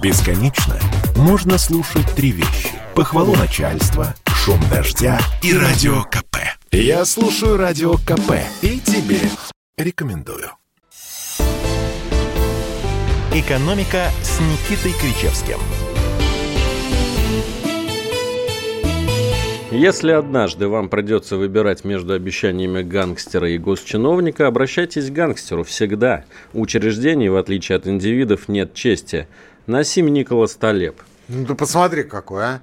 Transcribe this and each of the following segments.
Бесконечно можно слушать три вещи. Похвалу начальства, шум дождя и радио КП. Я слушаю радио КП и тебе рекомендую. «Экономика» с Никитой Кричевским. Если однажды вам придется выбирать между обещаниями гангстера и госчиновника, обращайтесь к гангстеру всегда. У учреждений, в отличие от индивидов, нет чести. Насим Николас Талеб. Ну ты посмотри какой, а.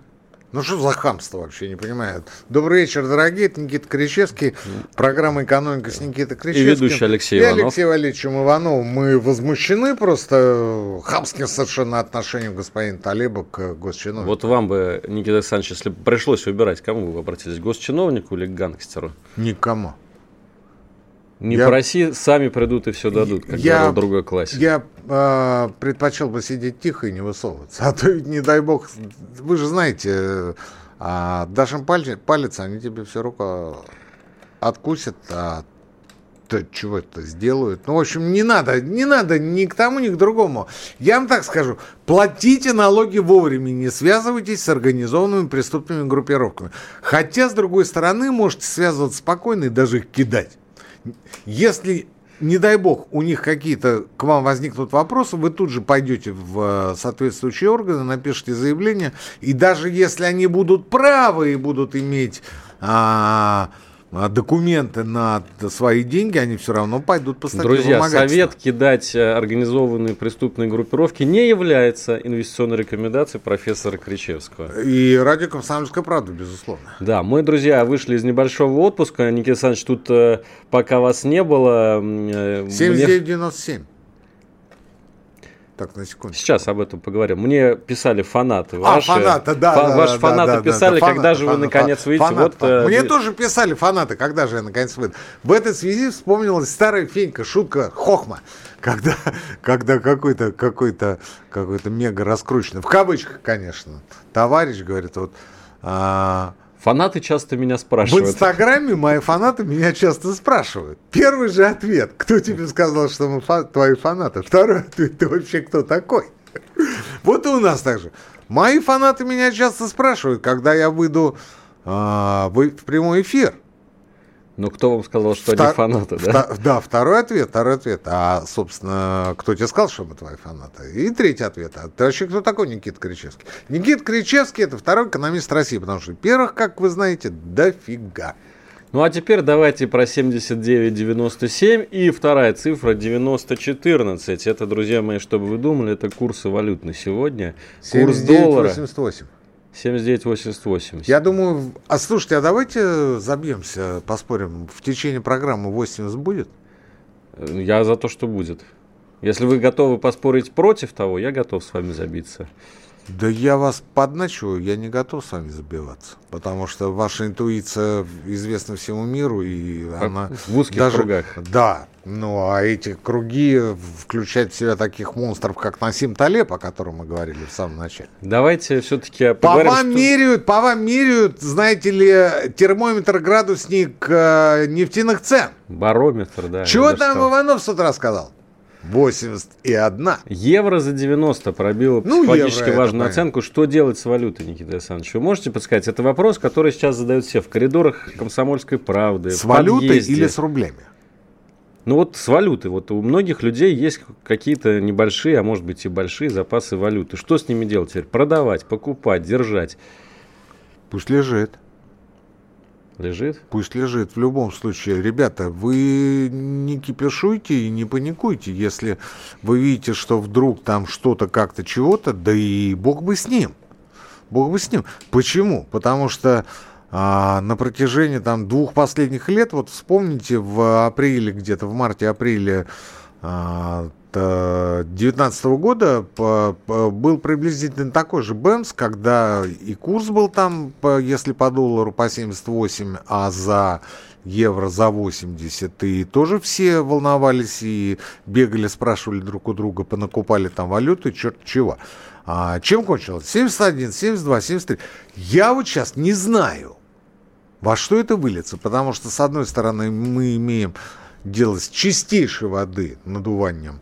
Ну что за хамство вообще, не понимаю. Добрый вечер, дорогие. Это Никита Кричевский. Программа «Экономика» с Никитой Кричевским. И ведущий Алексей и Иванов. Алексеем Валерьевичем Ивановым. Мы возмущены просто хамским совершенно отношением господина Талеба к госчиновнику. Вот вам бы, Никита Александрович, если бы пришлось выбирать, кому вы обратились, к госчиновнику или к гангстеру? Никому. Не Я- проси, сами придут и все дадут, как Я- говорил другой классе. Я э, предпочел бы сидеть тихо и не высовываться. А то ведь, не дай бог, вы же знаете, э, а, дашь им палец, палец, они тебе всю руку откусят, а то чего-то сделают. Ну, в общем, не надо, не надо ни к тому, ни к другому. Я вам так скажу, платите налоги вовремя, не связывайтесь с организованными преступными группировками. Хотя, с другой стороны, можете связываться спокойно и даже их кидать. Если, не дай бог, у них какие-то к вам возникнут вопросы, вы тут же пойдете в э, соответствующие органы, напишите заявление, и даже если они будут правы и будут иметь а, документы на свои деньги, они все равно пойдут по статье Друзья, совет кидать э, организованные преступные группировки не является инвестиционной рекомендацией профессора Кричевского. И радио «Комсомольская правда», безусловно. Да, мы, друзья, вышли из небольшого отпуска. Никита Александрович, тут э, пока вас не было... м, э, мне- 7997. Так, на секунду. Сейчас об этом поговорим. Мне писали фанаты А, ваши. фанаты, да, Фа- да, Ваши да, фанаты да, да, писали, да, когда фанаты, же вы фанаты, наконец выйдете. фанаты, вот, э, Мне ви- тоже писали фанаты, когда же я наконец выйду. В этой связи вспомнилась старая фенька, шутка Хохма, когда, когда какой-то какой-то какой-то мега раскрученный, в кавычках, конечно, товарищ говорит, вот а, Фанаты часто меня в спрашивают. Инстаграме мои фанаты меня часто спрашивают. Первый же ответ. Кто тебе сказал, что мы фа- твои фанаты? Второй ответ. Ты вообще кто такой? Вот и у нас так же. Мои фанаты меня часто спрашивают, когда я выйду в, в прямой эфир. Но кто вам сказал, что Втор- они фанаты, да? вто- да, второй ответ, второй ответ. А, собственно, кто тебе сказал, что мы твои фанаты? И третий ответ. А ты вообще кто такой Никита Кричевский? Никита Кричевский – это второй экономист России, потому что первых, как вы знаете, дофига. Ну а теперь давайте про 7997 и вторая цифра 9014. Это, друзья мои, чтобы вы думали, это курсы валют на сегодня. Курс доллара 79,88. 7988. Я думаю, а слушайте, а давайте забьемся, поспорим, в течение программы 80 будет? Я за то, что будет. Если вы готовы поспорить против того, я готов с вами забиться. Да я вас подначиваю, я не готов с вами забиваться. Потому что ваша интуиция известна всему миру, и она... В узких даже, кругах. Да. Ну, а эти круги включают в себя таких монстров, как Насим Талеб, о котором мы говорили в самом начале. Давайте все-таки По поговорим, вам что- меряют, по вам меряют, знаете ли, термометр, градусник э, нефтяных цен. Барометр, да. Чего там сказал. Иванов с утра сказал? 81. Евро за 90 пробило Ну, психологически евро, важную оценку. Что делать с валютой, Никита Александрович? Вы можете подсказать? Это вопрос, который сейчас задают все в коридорах комсомольской правды. С валютой подъезде. или с рублями? Ну вот с валютой. Вот у многих людей есть какие-то небольшие, а может быть и большие запасы валюты. Что с ними делать теперь? Продавать, покупать, держать. Пусть лежит. Лежит? Пусть лежит в любом случае. Ребята, вы не кипишуйте и не паникуйте, если вы видите, что вдруг там что-то как-то чего-то, да и бог бы с ним. Бог бы с ним. Почему? Потому что а, на протяжении там двух последних лет, вот вспомните в апреле, где-то в марте-апреле а, 2019 года по- по- был приблизительно такой же Бэмс, когда и курс был там, если по доллару по 78, а за евро за 80, и тоже все волновались и бегали, спрашивали друг у друга, понакупали там валюты, черт чего. А чем кончилось? 71, 72, 73. Я вот сейчас не знаю, во что это выльется, потому что, с одной стороны, мы имеем дело с чистейшей воды надуванием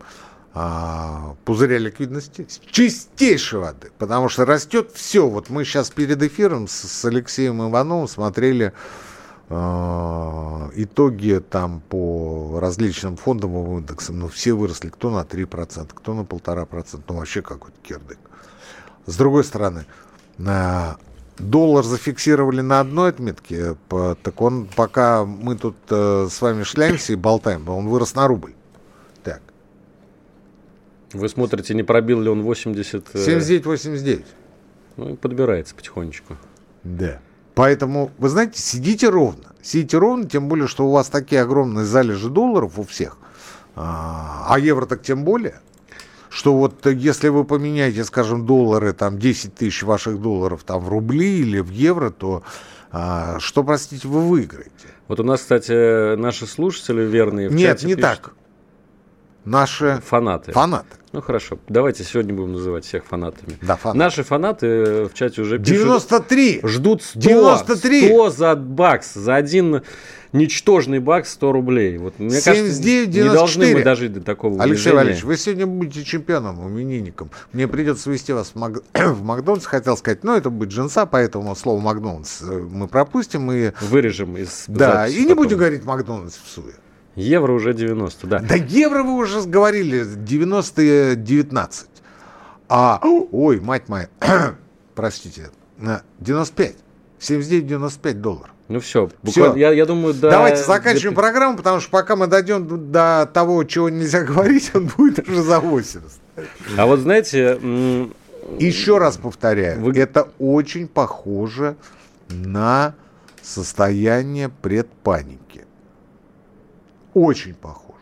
а, пузыря ликвидности чистейшей воды, потому что растет все. Вот мы сейчас перед эфиром с, с Алексеем Ивановым смотрели э, итоги там по различным фондовым индексам. Ну, все выросли, кто на 3%, кто на 1,5%, ну, вообще какой-то кирдык. С другой стороны, э, доллар зафиксировали на одной отметке, так он, пока мы тут э, с вами шляемся и болтаем, он вырос на рубль. Вы смотрите, не пробил ли он 80... 79-89. Э, ну, подбирается потихонечку. Да. Поэтому, вы знаете, сидите ровно. Сидите ровно, тем более, что у вас такие огромные залежи долларов у всех, а, а евро так тем более, что вот если вы поменяете, скажем, доллары, там 10 тысяч ваших долларов там в рубли или в евро, то а, что, простите, вы выиграете? Вот у нас, кстати, наши слушатели верные в Нет, не пишут, так наши фанаты. Фанаты. Ну хорошо, давайте сегодня будем называть всех фанатами. Да, фанаты. Наши фанаты в чате уже пишут. 93! Ждут 100, 93! 100 за бакс, за один ничтожный бакс 100 рублей. Вот, мне 79, кажется, 94. не должны мы дожить до такого Алексей Валерьевич, вы сегодня будете чемпионом, именинником. Мне придется вести вас в, Мак... в Макдональдс, хотел сказать, но это будет джинса, поэтому слово Макдональдс э, мы пропустим и... Вырежем из Да, и не будем говорить Макдональдс в суе. Евро уже 90, да. Да евро вы уже говорили, 90 19. А, ой, мать моя, простите, 95, 79-95 долларов. Ну все, все. Я, я думаю, да. Давайте заканчиваем программу, потому что пока мы дойдем до того, чего нельзя говорить, он будет уже за 80. А вот знаете... Еще раз повторяю, вы... это очень похоже на состояние предпаники. Очень похоже.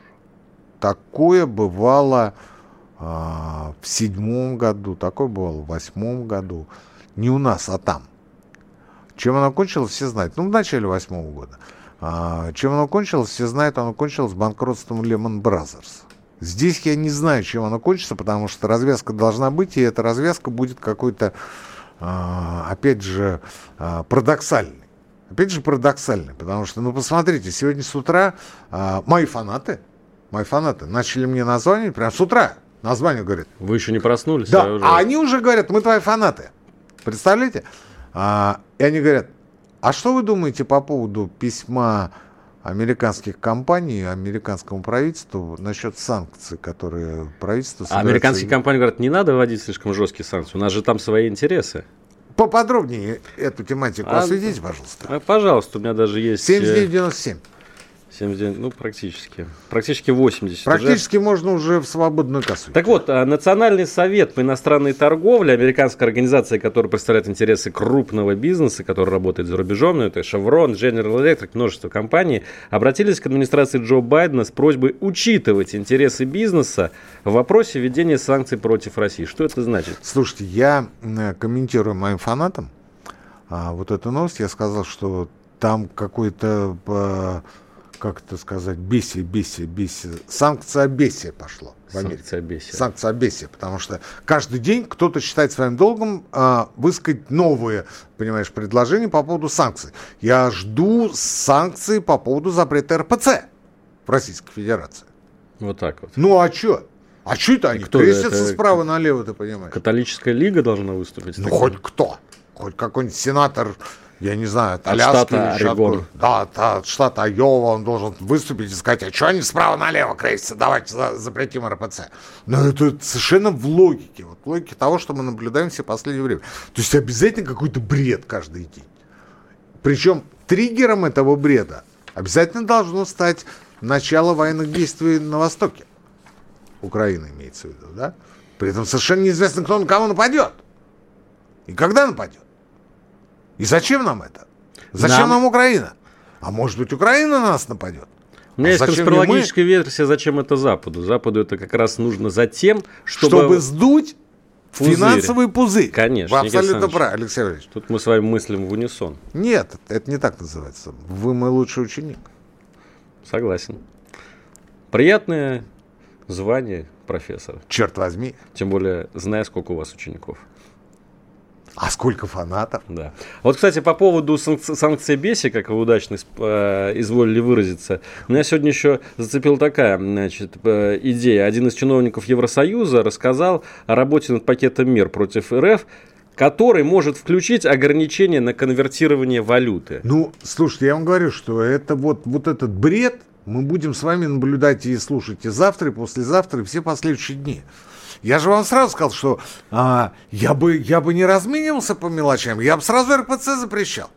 Такое бывало а, в седьмом году, такое бывало в восьмом году. Не у нас, а там. Чем оно кончилось, все знают. Ну, в начале восьмого года. А, чем оно кончилось, все знают, оно кончилось банкротством Lehman Brothers. Здесь я не знаю, чем оно кончится, потому что развязка должна быть, и эта развязка будет какой-то, а, опять же, а, парадоксальной. Опять же парадоксальный, потому что, ну, посмотрите, сегодня с утра а, мои фанаты, мои фанаты начали мне названивать прямо с утра. Название говорят. Вы еще не проснулись? Да, а, уже... а они уже говорят, мы твои фанаты. Представляете? А, и они говорят, а что вы думаете по поводу письма американских компаний, американскому правительству насчет санкций, которые правительство... А американские компании говорят, не надо вводить слишком жесткие санкции, у нас же там свои интересы поподробнее эту тематику а, осветите, пожалуйста. А, пожалуйста, у меня даже есть... 7997. 79, ну, практически. Практически 80. Практически уже. можно уже в свободную кассу. Так вот, а, Национальный совет по иностранной торговле, американская организация, которая представляет интересы крупного бизнеса, который работает за рубежом, ну, это Chevron, General Electric, множество компаний, обратились к администрации Джо Байдена с просьбой учитывать интересы бизнеса в вопросе введения санкций против России. Что это значит? Слушайте, я комментирую моим фанатам а, вот эту новость. Я сказал, что там какой-то как это сказать, бесие, бесие, бесие, санкция бесие пошло в Америке. Санкция бесие. Санкция бесие, потому что каждый день кто-то считает своим долгом а, высказать новые, понимаешь, предложения по поводу санкций. Я жду санкции по поводу запрета РПЦ в Российской Федерации. Вот так вот. Ну а что? А что это они кто крестятся это, справа налево, ты понимаешь? Католическая лига должна выступить? Ну, хоть кто. Хоть какой-нибудь сенатор я не знаю, от, от Аляски штата Орегон. Да, от штата Айова он должен выступить и сказать, а что они справа налево крестятся, давайте за, запретим РПЦ. Но это совершенно в логике, вот в логике того, что мы наблюдаем все последнее время. То есть обязательно какой-то бред каждый день. Причем триггером этого бреда обязательно должно стать начало военных действий на Востоке. Украина имеется в виду, да? При этом совершенно неизвестно, кто на кого нападет. И когда нападет. И зачем нам это? Зачем нам, нам Украина? А может быть, Украина на нас нападет? У меня а есть конспирологическая версия, зачем это Западу. Западу это как раз нужно за тем, чтобы... Чтобы сдуть пузырь. финансовый пузырь. Конечно. Вы абсолютно правы, Алексей Валерьевич. Тут мы с вами мыслим в унисон. Нет, это не так называется. Вы мой лучший ученик. Согласен. Приятное звание профессора. Черт возьми. Тем более, зная, сколько у вас учеников. А сколько фанатов? Да. Вот, кстати, по поводу санкций, санкций Беси, как вы удачно э, изволили выразиться, меня сегодня еще зацепила такая значит, э, идея. Один из чиновников Евросоюза рассказал о работе над пакетом мер против РФ, который может включить ограничения на конвертирование валюты. Ну, слушайте, я вам говорю, что это вот, вот этот бред мы будем с вами наблюдать и слушать и завтра, и послезавтра, и все последующие дни. Я же вам сразу сказал, что а, я, бы, я бы не разменивался по мелочам, я бы сразу РПЦ запрещал.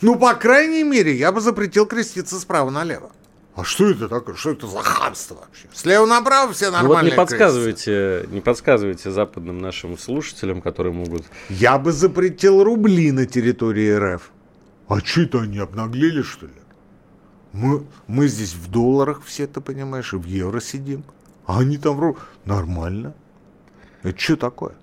Ну, по крайней мере, я бы запретил креститься справа налево. А что это такое? Что это за хамство вообще? Слева направо все нормально. Ну, вот не подсказывайте, не подсказывайте западным нашим слушателям, которые могут... Я бы запретил рубли на территории РФ. А что это они обнаглели, что ли? Мы, мы здесь в долларах все, ты понимаешь, и в евро сидим. А они там нормально. Это что такое?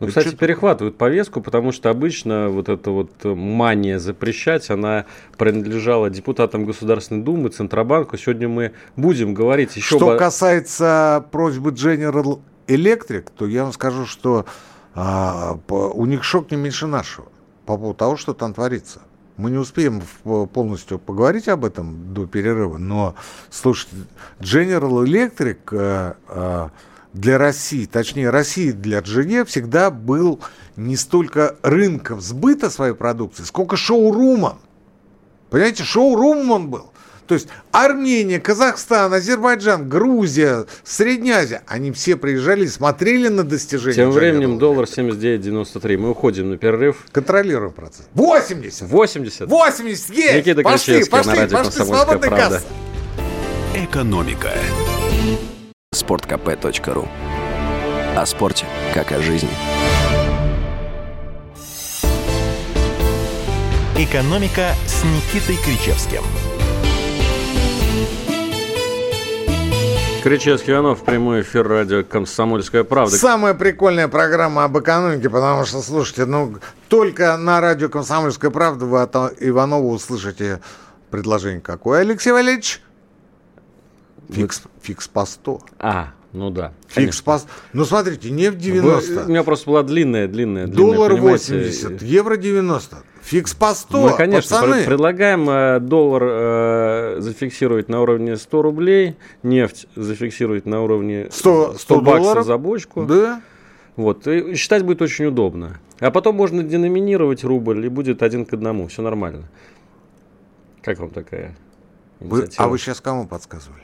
Ну, это кстати, перехватывают повестку, потому что обычно вот эта вот мания запрещать, она принадлежала депутатам Государственной Думы, Центробанку. Сегодня мы будем говорить еще... Что об... касается просьбы General Electric, то я вам скажу, что а, по, у них шок не меньше нашего по поводу того, что там творится. Мы не успеем полностью поговорить об этом до перерыва, но, слушайте, General Electric э, э, для России, точнее, России для GE всегда был не столько рынком сбыта своей продукции, сколько шоурумом. Понимаете, шоурумом он был. То есть Армения, Казахстан, Азербайджан, Грузия, Средняя Азия, они все приезжали и смотрели на достижения. Тем временем доллар 79.93. Мы уходим на перерыв. Контролируем процесс. 80! 80! 80! Есть! Никита пошли, пошли, на радио пошли, свободная правда. касса. Экономика. Спорткп.ру О спорте, как о жизни. Экономика с Никитой Кричевским – Кричевский Иванов, прямой эфир радио «Комсомольская правда». Самая прикольная программа об экономике, потому что, слушайте, ну, только на радио «Комсомольская правда» вы от Иванова услышите предложение какое, Алексей Валерьевич? Фикс, фикс по 100. А, ну да. Фикс по Ну, смотрите, не в 90. У меня просто была длинная, длинная, длинная Доллар 80, евро 90. Фикс по 100, Мы, конечно, пацаны. предлагаем э, доллар э, зафиксировать на уровне 100 рублей, нефть зафиксировать на уровне 100, 100, 100 баксов долларов? за бочку. Да. Вот, и считать будет очень удобно. А потом можно деноминировать рубль, и будет один к одному, все нормально. Как вам такая вы, А вы сейчас кому подсказывали?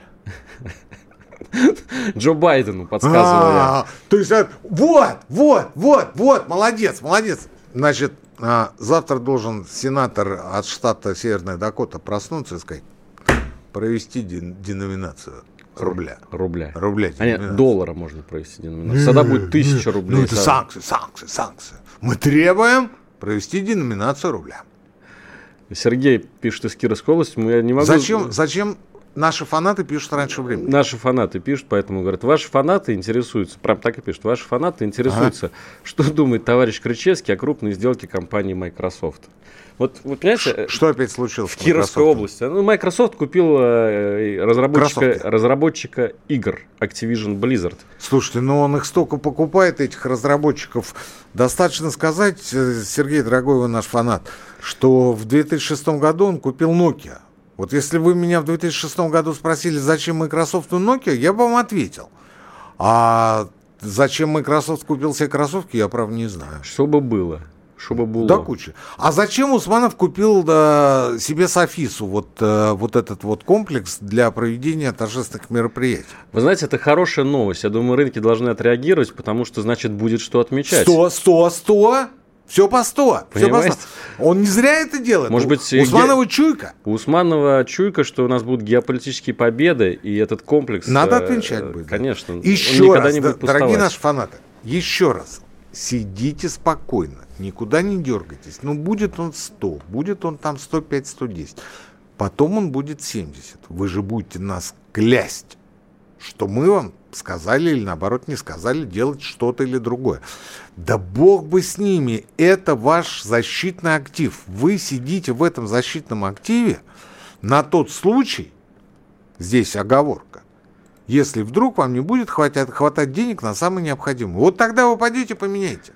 Джо Байдену подсказывал я. То есть, вот, вот, вот, вот, молодец, молодец. Значит, а, завтра должен сенатор от штата Северная Дакота проснуться и сказать, провести деноминацию рубля. Рубля. Рубля. А нет, доллара можно провести деноминацию. Тогда будет тысяча рублей. Ну это санкции, санкции, санкции. Мы требуем провести деноминацию рубля. Сергей пишет из Кировской области, я не могу... Зачем, зачем Наши фанаты пишут раньше времени. Наши фанаты пишут, поэтому говорят, ваши фанаты интересуются, прям так и пишут, ваши фанаты интересуются, ага. что думает товарищ Крычевский о крупной сделке компании Microsoft. Вот, вот понимаете, что опять случилось в Кировской области? Ну, Microsoft купил э, разработчика, разработчика игр Activision Blizzard. Слушайте, ну он их столько покупает, этих разработчиков. Достаточно сказать, э, Сергей, дорогой вы наш фанат, что в 2006 году он купил Nokia. Вот если вы меня в 2006 году спросили, зачем Microsoft и Nokia, я бы вам ответил. А зачем Microsoft купил себе кроссовки, я, правда, не знаю. Что бы было? Чтобы было. Да, куча. А зачем Усманов купил да, себе Софису, вот, э, вот этот вот комплекс для проведения торжественных мероприятий? Вы знаете, это хорошая новость. Я думаю, рынки должны отреагировать, потому что, значит, будет что отмечать. Сто, сто, сто! Все по 100. Все по 100. Он не зря это делает. Может быть, Усманова ге... чуйка. У Усманова чуйка, что у нас будут геополитические победы, и этот комплекс... Надо э, отвечать будет. Конечно. Еще раз, не будет дорогие наши фанаты, еще раз. Сидите спокойно, никуда не дергайтесь. Ну, будет он 100, будет он там 105, 110. Потом он будет 70. Вы же будете нас клясть, что мы вам сказали или наоборот не сказали делать что-то или другое. Да бог бы с ними, это ваш защитный актив. Вы сидите в этом защитном активе на тот случай, здесь оговорка, если вдруг вам не будет хватать, хватать денег на самое необходимое. Вот тогда вы пойдете поменяйте.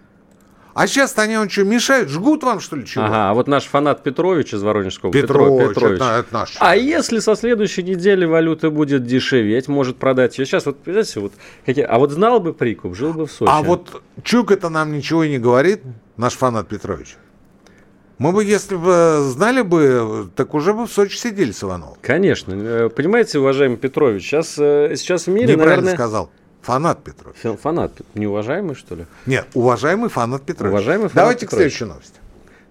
А сейчас они он что, мешают? Жгут вам, что ли, чего? Ага, а вот наш фанат Петрович из Воронежского. Петрович, Петрович. Это, это наш. А если со следующей недели валюта будет дешеветь, может продать ее сейчас, вот, знаете, вот, какие... а вот знал бы прикуп, жил бы в Сочи. А вот Чук это нам ничего и не говорит, наш фанат Петрович. Мы бы, если бы знали бы, так уже бы в Сочи сидели с Ивановым. Конечно. Э, понимаете, уважаемый Петрович, сейчас, э, сейчас в мире, Неправильно наверное... сказал. Фанат Петрович. Фанат. Неуважаемый, что ли? Нет, уважаемый фанат Петрович. Уважаемый фанат Давайте Петрович. к следующей новости.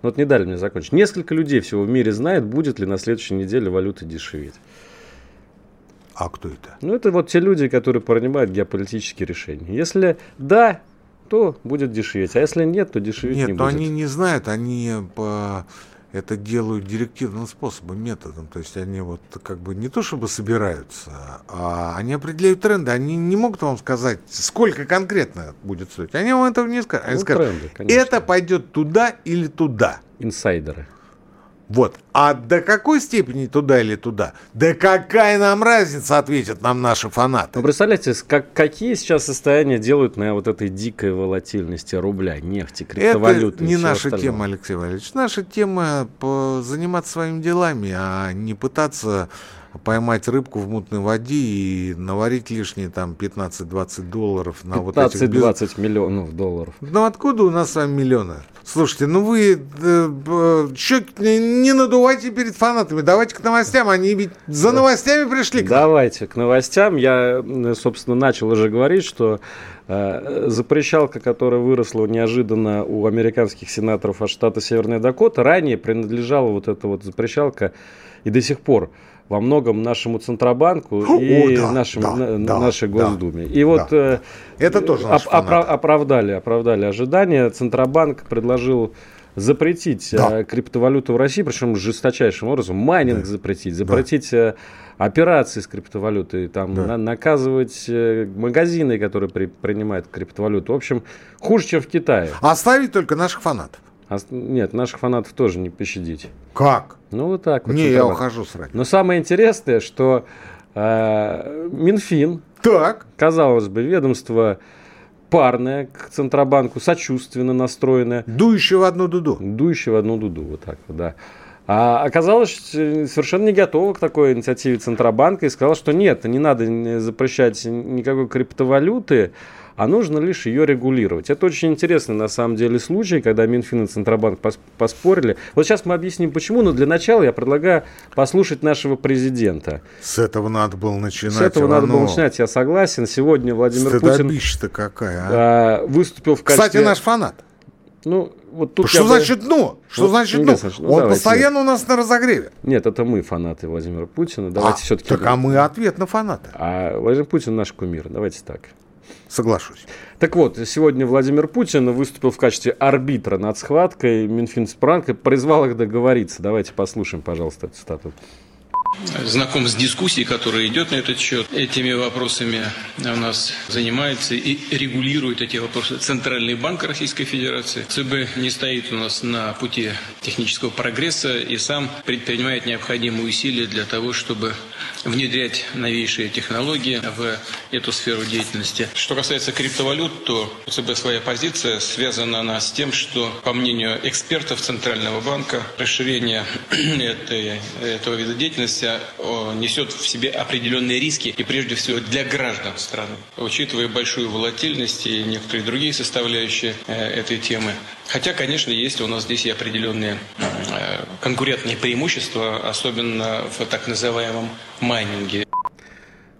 Ну вот не дали мне закончить. Несколько людей всего в мире знает, будет ли на следующей неделе валюта дешеветь. А кто это? Ну, это вот те люди, которые принимают геополитические решения. Если да, то будет дешеветь. А если нет, то дешеветь нет, не будет. Нет, они не знают, они по это делают директивным способом, методом. То есть они вот как бы не то чтобы собираются, а они определяют тренды. Они не могут вам сказать, сколько конкретно будет стоить. Они вам этого не скажут. Они ну, скажут, тренды, это пойдет туда или туда. Инсайдеры. Вот. А до какой степени туда или туда? Да какая нам разница, ответят нам наши фанаты. Ну, представляете, как, какие сейчас состояния делают на вот этой дикой волатильности рубля, нефти, криптовалюты? Это не наша остального. тема, Алексей Валерьевич. Наша тема заниматься своими делами, а не пытаться поймать рыбку в мутной воде и наварить лишние там 15-20 долларов на 15-20 вот этих... 15 миллионов долларов. Ну откуда у нас с вами миллионы? Слушайте, ну вы э, щеки не надувайте перед фанатами. Давайте к новостям. Они ведь за новостями пришли. К Давайте к новостям. Я, собственно, начал уже говорить, что э, запрещалка, которая выросла неожиданно у американских сенаторов от штата Северная Дакота, ранее принадлежала вот эта вот запрещалка и до сих пор во многом нашему Центробанку О, и да, нашим, да, на, да, нашей Госдуме. Да, и вот да. Э, это тоже оп- опра- оправдали, оправдали ожидания. Центробанк предложил запретить да. э, криптовалюту в России, причем жесточайшим образом, майнинг да. запретить, запретить да. э, операции с криптовалютой, там, да. на, наказывать магазины, которые при, принимают криптовалюту. В общем, хуже, чем в Китае. Оставить только наших фанатов. А, нет, наших фанатов тоже не пощадить. Как? Ну, вот так вот. Не, я ухожу срать. Но самое интересное, что э, Минфин, так. казалось бы, ведомство парное к Центробанку, сочувственно настроенное. Дующее в одну дуду. Дующее в одну дуду, вот так вот, да. А оказалось, совершенно не готова к такой инициативе Центробанка и сказала, что нет, не надо запрещать никакой криптовалюты, а нужно лишь ее регулировать. Это очень интересный на самом деле случай, когда Минфин и Центробанк поспорили. Вот сейчас мы объясним почему, но для начала я предлагаю послушать нашего президента. С этого надо было начинать. С этого надо было начинать, я согласен. Сегодня Владимир Путин какая, а? выступил в качестве... Кстати, наш фанат. Ну, вот тут что значит «ну»? Что вот, значит «ну»? ну Он давайте, постоянно у нас на разогреве. Нет, это мы фанаты Владимира Путина. Давайте а, все-таки... Так, а мы ответ на фанаты. А Владимир Путин наш кумир. Давайте так. Соглашусь. Так вот, сегодня Владимир Путин выступил в качестве арбитра над схваткой Минфинспранка, призвал их договориться. Давайте послушаем, пожалуйста, эту статую знаком с дискуссией, которая идет на этот счет. Этими вопросами у нас занимается и регулирует эти вопросы Центральный банк Российской Федерации. ЦБ не стоит у нас на пути технического прогресса и сам предпринимает необходимые усилия для того, чтобы внедрять новейшие технологии в эту сферу деятельности. Что касается криптовалют, то у ЦБ своя позиция. Связана она с тем, что, по мнению экспертов Центрального банка, расширение этой, этого вида деятельности несет в себе определенные риски и прежде всего для граждан страны. Учитывая большую волатильность и некоторые другие составляющие э, этой темы. Хотя, конечно, есть у нас здесь и определенные э, конкурентные преимущества, особенно в так называемом майнинге.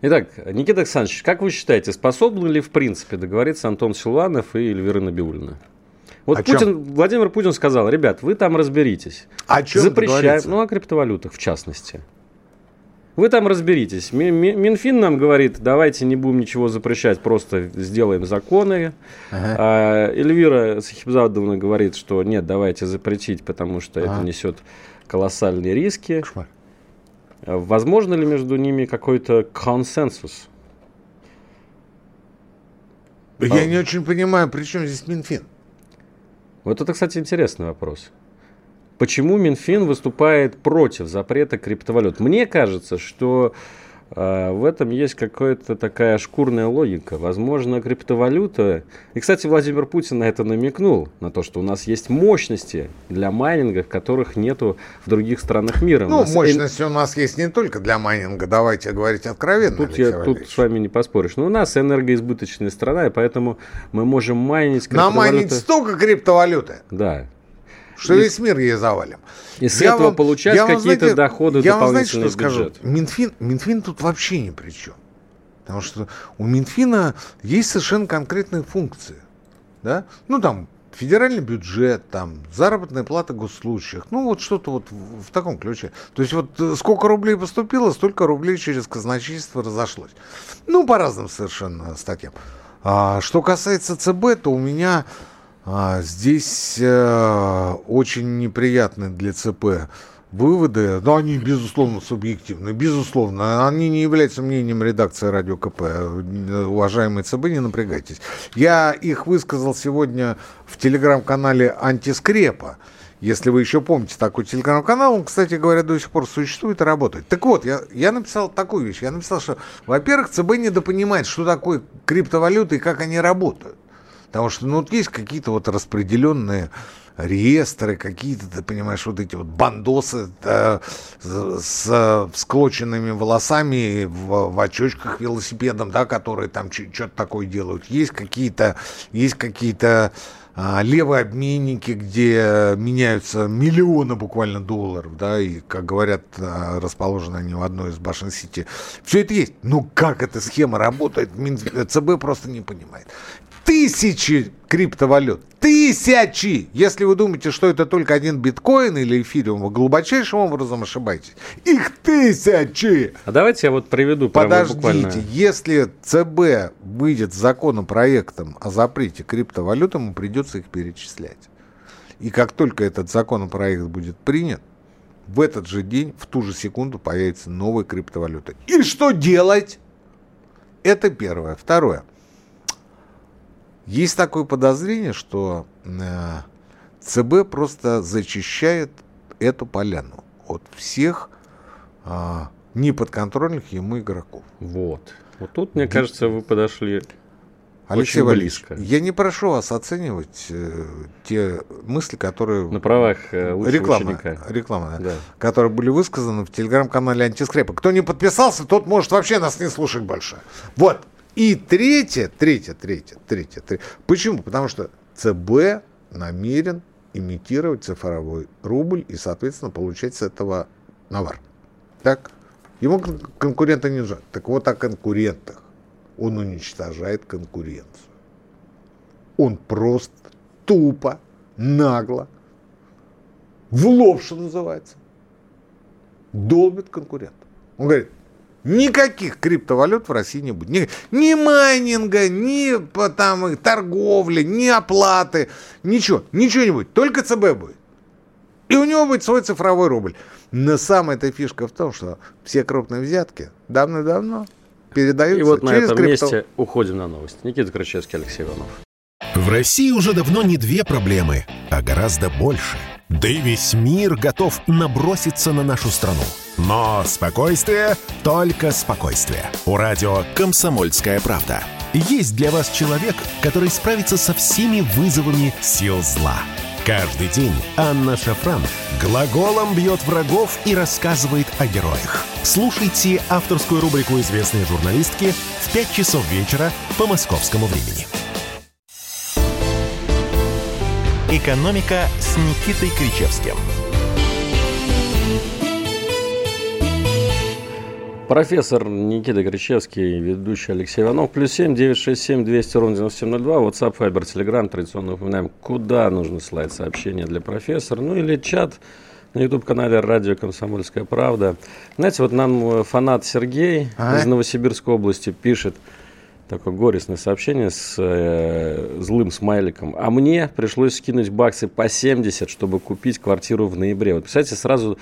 Итак, Никита Александрович, как вы считаете, способны ли в принципе договориться Антон Силуанов и Эльвира Набиулина? Вот о Путин, чем? Владимир Путин сказал, ребят, вы там разберитесь. О чем Запрещаем, ну, о криптовалютах в частности. Вы там разберитесь. Минфин нам говорит, давайте не будем ничего запрещать, просто сделаем законы. Ага. А Эльвира Сахибзадовна говорит, что нет, давайте запретить, потому что ага. это несет колоссальные риски. Кошмар. Возможно ли между ними какой-то консенсус? Я а... не очень понимаю, при чем здесь Минфин? Вот это, кстати, интересный вопрос. Почему Минфин выступает против запрета криптовалют? Мне кажется, что А, в этом есть какая-то такая шкурная логика. Возможно, криптовалюта... И, кстати, Владимир Путин на это намекнул, на то, что у нас есть мощности для майнинга, которых нету в других странах мира. Ну, у нас мощности у нас есть не только для майнинга, давайте говорить откровенно. Тут, я, тут с вами не поспоришь. Но у нас энергоизбыточная страна, и поэтому мы можем майнить криптовалюты. Намайнить столько криптовалюты. Да. Что и, весь мир ей завалим. И с я этого вам, получать какие-то доходы я дополнительные вам, знаете, что скажу? Минфин, Минфин тут вообще ни при чем. Потому что у Минфина есть совершенно конкретные функции. Да? Ну, там, федеральный бюджет, там, заработная плата госслужащих, ну, вот что-то вот в, в таком ключе. То есть вот э, сколько рублей поступило, столько рублей через казначейство разошлось. Ну, по разным совершенно статьям. А, что касается ЦБ, то у меня здесь э, очень неприятны для ЦП выводы, но они, безусловно, субъективны, безусловно, они не являются мнением редакции Радио КП. Уважаемые ЦБ, не напрягайтесь. Я их высказал сегодня в телеграм-канале «Антискрепа». Если вы еще помните такой телеграм-канал, он, кстати говоря, до сих пор существует и работает. Так вот, я, я написал такую вещь. Я написал, что, во-первых, ЦБ недопонимает, что такое криптовалюта и как они работают. Потому что, ну, вот есть какие-то вот распределенные реестры, какие-то, ты понимаешь, вот эти вот бандосы да, с всклоченными волосами в, в очочках велосипедом, да, которые там что-то такое делают. Есть какие-то, есть какие-то а, левые обменники, где меняются миллионы буквально долларов, да, и, как говорят, а, расположены они в одной из башен Сити. Все это есть. Ну, как эта схема работает, ЦБ просто не понимает тысячи криптовалют. Тысячи! Если вы думаете, что это только один биткоин или эфириум, вы глубочайшим образом ошибаетесь. Их тысячи! А давайте я вот приведу Подождите, буквально... если ЦБ выйдет с законопроектом о запрете криптовалют, ему придется их перечислять. И как только этот законопроект будет принят, в этот же день, в ту же секунду появится новая криптовалюта. И что делать? Это первое. Второе. Есть такое подозрение, что э, ЦБ просто зачищает эту поляну от всех э, неподконтрольных ему игроков. Вот. Вот тут, мне кажется, вы подошли Алексей очень близко. я не прошу вас оценивать э, те мысли, которые... На правах э, реклама, ученика. Реклама, да, да. Которые были высказаны в телеграм-канале Антискрепа. Кто не подписался, тот может вообще нас не слушать больше. Вот. И третье, третье, третье, третье, третье. Почему? Потому что ЦБ намерен имитировать цифровой рубль и, соответственно, получать с этого навар. Так? Ему конкурента не нужен. Так вот о конкурентах. Он уничтожает конкуренцию. Он просто тупо, нагло, в лоб, что называется, долбит конкурента. Он говорит, Никаких криптовалют в России не будет. Ни, ни майнинга, ни там, торговли, ни оплаты, ничего. Ничего не будет. Только ЦБ будет. И у него будет свой цифровой рубль. Но самая-то фишка в том, что все крупные взятки давно-давно передаются И вот на этом крипто... месте уходим на новости. Никита Крычевский, Алексей Иванов. В России уже давно не две проблемы, а гораздо больше. Да и весь мир готов наброситься на нашу страну. Но спокойствие, только спокойствие. У радио «Комсомольская правда». Есть для вас человек, который справится со всеми вызовами сил зла. Каждый день Анна Шафран глаголом бьет врагов и рассказывает о героях. Слушайте авторскую рубрику известной журналистки в 5 часов вечера по московскому времени. «Экономика» с Никитой Кричевским – Профессор Никита Кричевский, ведущий Алексей Иванов. Плюс семь девять шесть семь двести ровно девяносто семь ноль два. WhatsApp, Viber, Telegram. Традиционно упоминаем, куда нужно слать сообщения для профессора. Ну или чат на YouTube-канале «Радио Комсомольская правда». Знаете, вот нам э, фанат Сергей а? из Новосибирской области пишет такое горестное сообщение с э, злым смайликом. А мне пришлось скинуть баксы по 70, чтобы купить квартиру в ноябре. Вот, представляете, сразу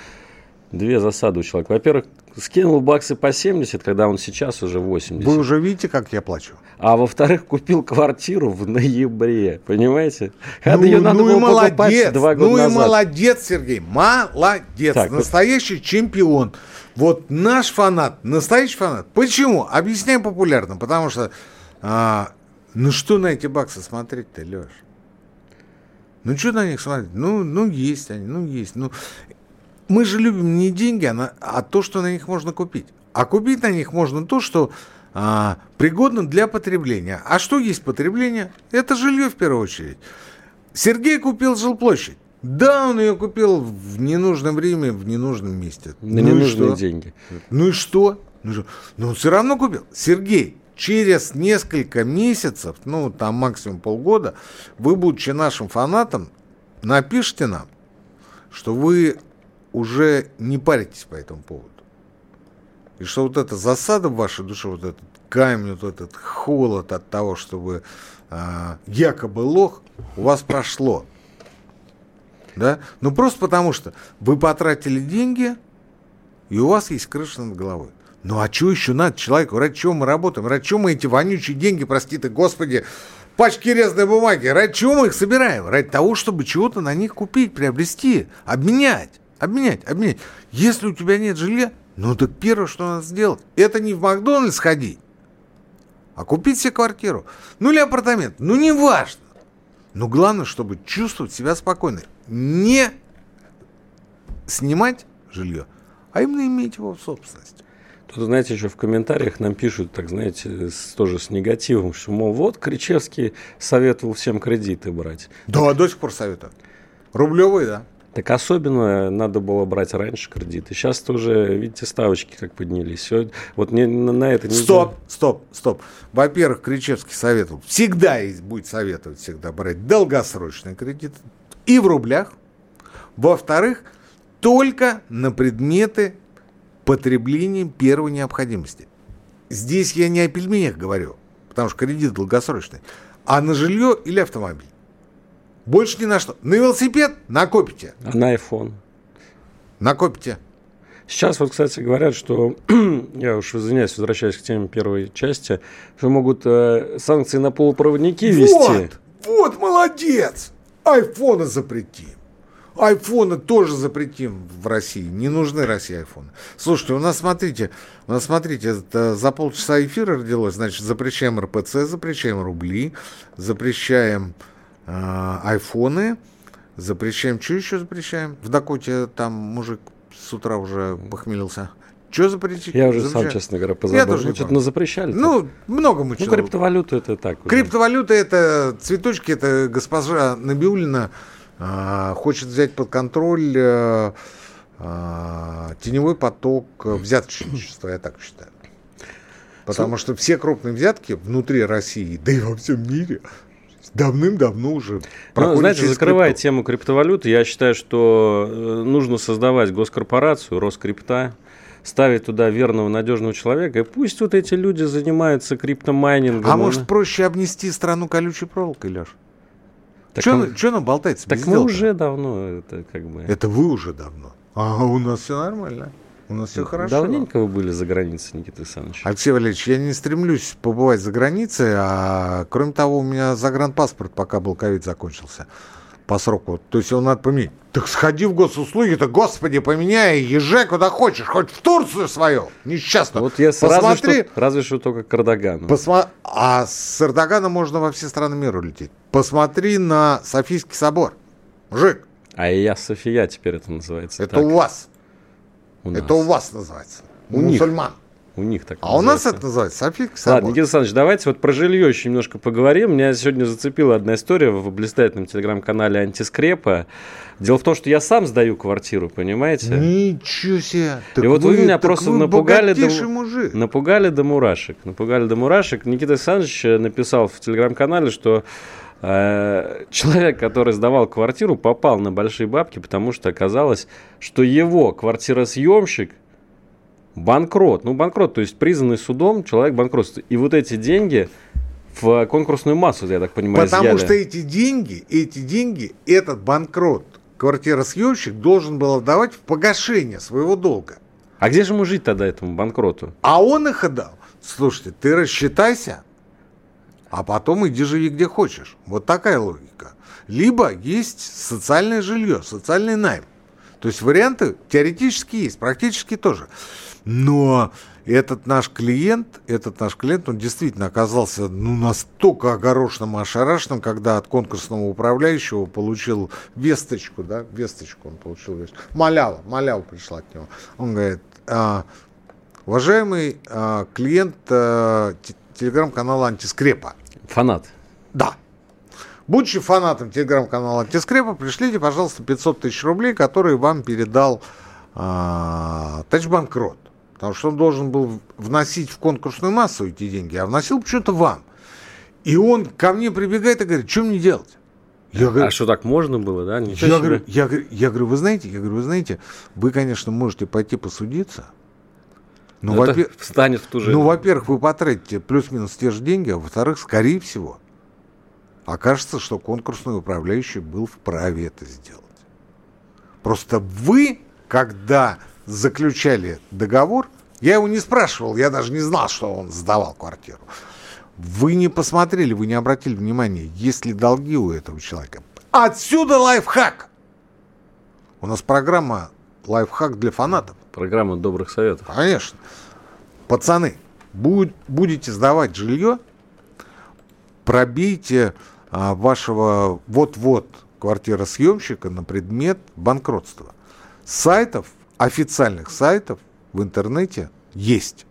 Две засады у человека. Во-первых, скинул баксы по 70, когда он сейчас уже 80. Вы уже видите, как я плачу? А во-вторых, купил квартиру в ноябре, понимаете? ну, ее надо ну было и молодец, два года ну назад. и молодец, Сергей, молодец, Так, вот- настоящий чемпион. Вот наш фанат, настоящий фанат. Почему? Объясняем популярно, потому что, а, ну что на эти баксы смотреть-то, Леш? Ну что на них смотреть? Ну, ну есть они, ну есть. Ну, мы же любим не деньги, а, а то, что на них можно купить. А купить на них можно то, что а, пригодно для потребления. А что есть потребление? Это жилье в первую очередь. Сергей купил жилплощадь. Да, он ее купил в ненужном время, в ненужном месте. На Ну ненужные что? деньги. Ну и что? Ну, что? Но он все равно купил. Сергей, через несколько месяцев, ну там максимум полгода, вы, будучи нашим фанатом, напишите нам, что вы уже не паритесь по этому поводу. И что вот эта засада в вашей душе, вот этот камень, вот этот холод от того, что вы а, якобы лох, у вас прошло. Да? Ну просто потому что вы потратили деньги, и у вас есть крыша над головой. Ну а что еще надо человеку? Ради чего мы работаем? Ради чего мы эти вонючие деньги, прости ты, господи, пачки резной бумаги, ради чего мы их собираем? Ради того, чтобы чего-то на них купить, приобрести, обменять, обменять, обменять. Если у тебя нет жилья, ну так первое, что надо сделать, это не в Макдональдс ходить, а купить себе квартиру. Ну или апартамент, ну неважно. Но главное, чтобы чувствовать себя спокойно. Не снимать жилье, а именно иметь его в собственности. Тут, знаете, еще в комментариях нам пишут, так знаете, с- тоже с негативом, что, мол, вот Кричевский советовал всем кредиты брать. Да, до сих пор советую. Рублевые, да. Так особенно надо было брать раньше кредиты. Сейчас тоже, видите, ставочки как поднялись. Вот не, на, на это не Стоп, стоп, стоп. Во-первых, Кричевский советовал, всегда будет советовать всегда брать долгосрочный кредит и в рублях. Во-вторых, только на предметы потребления первой необходимости. Здесь я не о пельменях говорю, потому что кредит долгосрочный, а на жилье или автомобиль. Больше ни на что. На велосипед накопите. А на iPhone. Накопите. Сейчас вот, кстати, говорят, что, я уж извиняюсь, возвращаясь к теме первой части, что могут э, санкции на полупроводники. Вот, вот, молодец. Айфоны запретим. Айфоны тоже запретим в России. Не нужны России айфоны. Слушайте, у нас, смотрите, у нас, смотрите, это за полчаса эфира родилось, значит, запрещаем РПЦ, запрещаем рубли, запрещаем айфоны, запрещаем, что еще запрещаем? В Дакоте там мужик с утра уже похмелился. Что запретить? Я уже сам, Запрещаем. честно говоря, позабыл. тоже не Ну, что-то ну, запрещали. Ну, много мы ну, чего- криптовалюту это так. уже. Криптовалюта это цветочки, это госпожа Набиулина а, хочет взять под контроль а, а, теневой поток э, взяточничества, я так считаю. Потому что все крупные взятки внутри России, да и во всем мире, давным-давно уже Ну, знаете, закрывая крипту. тему криптовалюты, я считаю, что э, нужно создавать госкорпорацию, Роскрипта, ставить туда верного, надежного человека, и пусть вот эти люди занимаются криптомайнингом. А может проще обнести страну колючей проволокой, Леш? Что он- нам болтается? так мы дела-то? уже давно это как бы... Это вы уже давно. А у нас все нормально. У нас все хорошо. Давненько вы были за границей, Никита Александрович. Алексей Валерьевич, я не стремлюсь побывать за границей, а кроме того, у меня загранпаспорт, пока был ковид, закончился по сроку. То есть его надо поменять. Так сходи в госуслуги-то, господи, поменяй, езжай куда хочешь, хоть в Турцию свою, несчастно. Вот я сразу Посмотри, что, разве что только к Эрдогану. посма- а с Эрдогана можно во все страны мира улететь. Посмотри на Софийский собор. Мужик, А я София теперь это называется. это так, у вас. У нас. Это у вас называется. У У них. мусульман. У них так А у нас называется. это называется собор. Ладно, Никита Александрович, давайте вот про жилье еще немножко поговорим. Меня сегодня зацепила одна история в блистательном телеграм-канале Антискрепа. Дело в том, что я сам сдаю квартиру, понимаете? Ничего себе. Так И вот вы меня так просто вы напугали до, мужик. напугали до мурашек. Напугали до мурашек. Никита Александрович э, написал в телеграм-канале, что человек, который сдавал квартиру, попал на большие бабки, потому что оказалось, что его квартиросъемщик банкрот. Ну, банкрот, то есть признанный судом человек банкротство. И вот эти деньги в конкурсную массу, я так понимаю, Потому изъяли. что эти деньги, эти деньги, этот банкрот квартиросъемщик должен был отдавать в погашение своего долга. А где же ему жить тогда этому банкроту? А он их отдал. Слушайте, ты рассчитайся, а потом иди живи где хочешь. Вот такая логика. Либо есть социальное жилье, социальный найм. То есть варианты теоретически есть, практически тоже. Но этот наш клиент, этот наш клиент, он действительно оказался ну, настолько огорошенным и ошарашенным, когда от конкурсного управляющего получил весточку, да, весточку он получил, весточку. малява, малява пришла от него. Он говорит, а, уважаемый а, клиент а, телеграм-канала Антискрепа. Фанат. Да. Будучи фанатом телеграм-канала Антискрепа, пришлите, пожалуйста, 500 тысяч рублей, которые вам передал а, Тачбанкрот. Потому что он должен был вносить в конкурсную массу эти деньги, а вносил почему-то вам. И он ко мне прибегает и говорит, что мне делать? Я говорю, а что так можно было, да? Ничего я, говорю, я, говорю, я говорю, вы знаете, я говорю, вы знаете, вы, конечно, можете пойти посудиться, но во встанет в ту же. Ну, во-первых, вы потратите плюс-минус те же деньги, а во-вторых, скорее всего, окажется, что конкурсный управляющий был вправе это сделать. Просто вы, когда заключали договор, я его не спрашивал, я даже не знал, что он сдавал квартиру. Вы не посмотрели, вы не обратили внимания, есть ли долги у этого человека. Отсюда лайфхак. У нас программа лайфхак для фанатов. Программа добрых советов. Конечно. Пацаны, будь, будете сдавать жилье, пробейте а, вашего вот-вот квартиросъемщика на предмет банкротства. Сайтов официальных сайтов в интернете есть.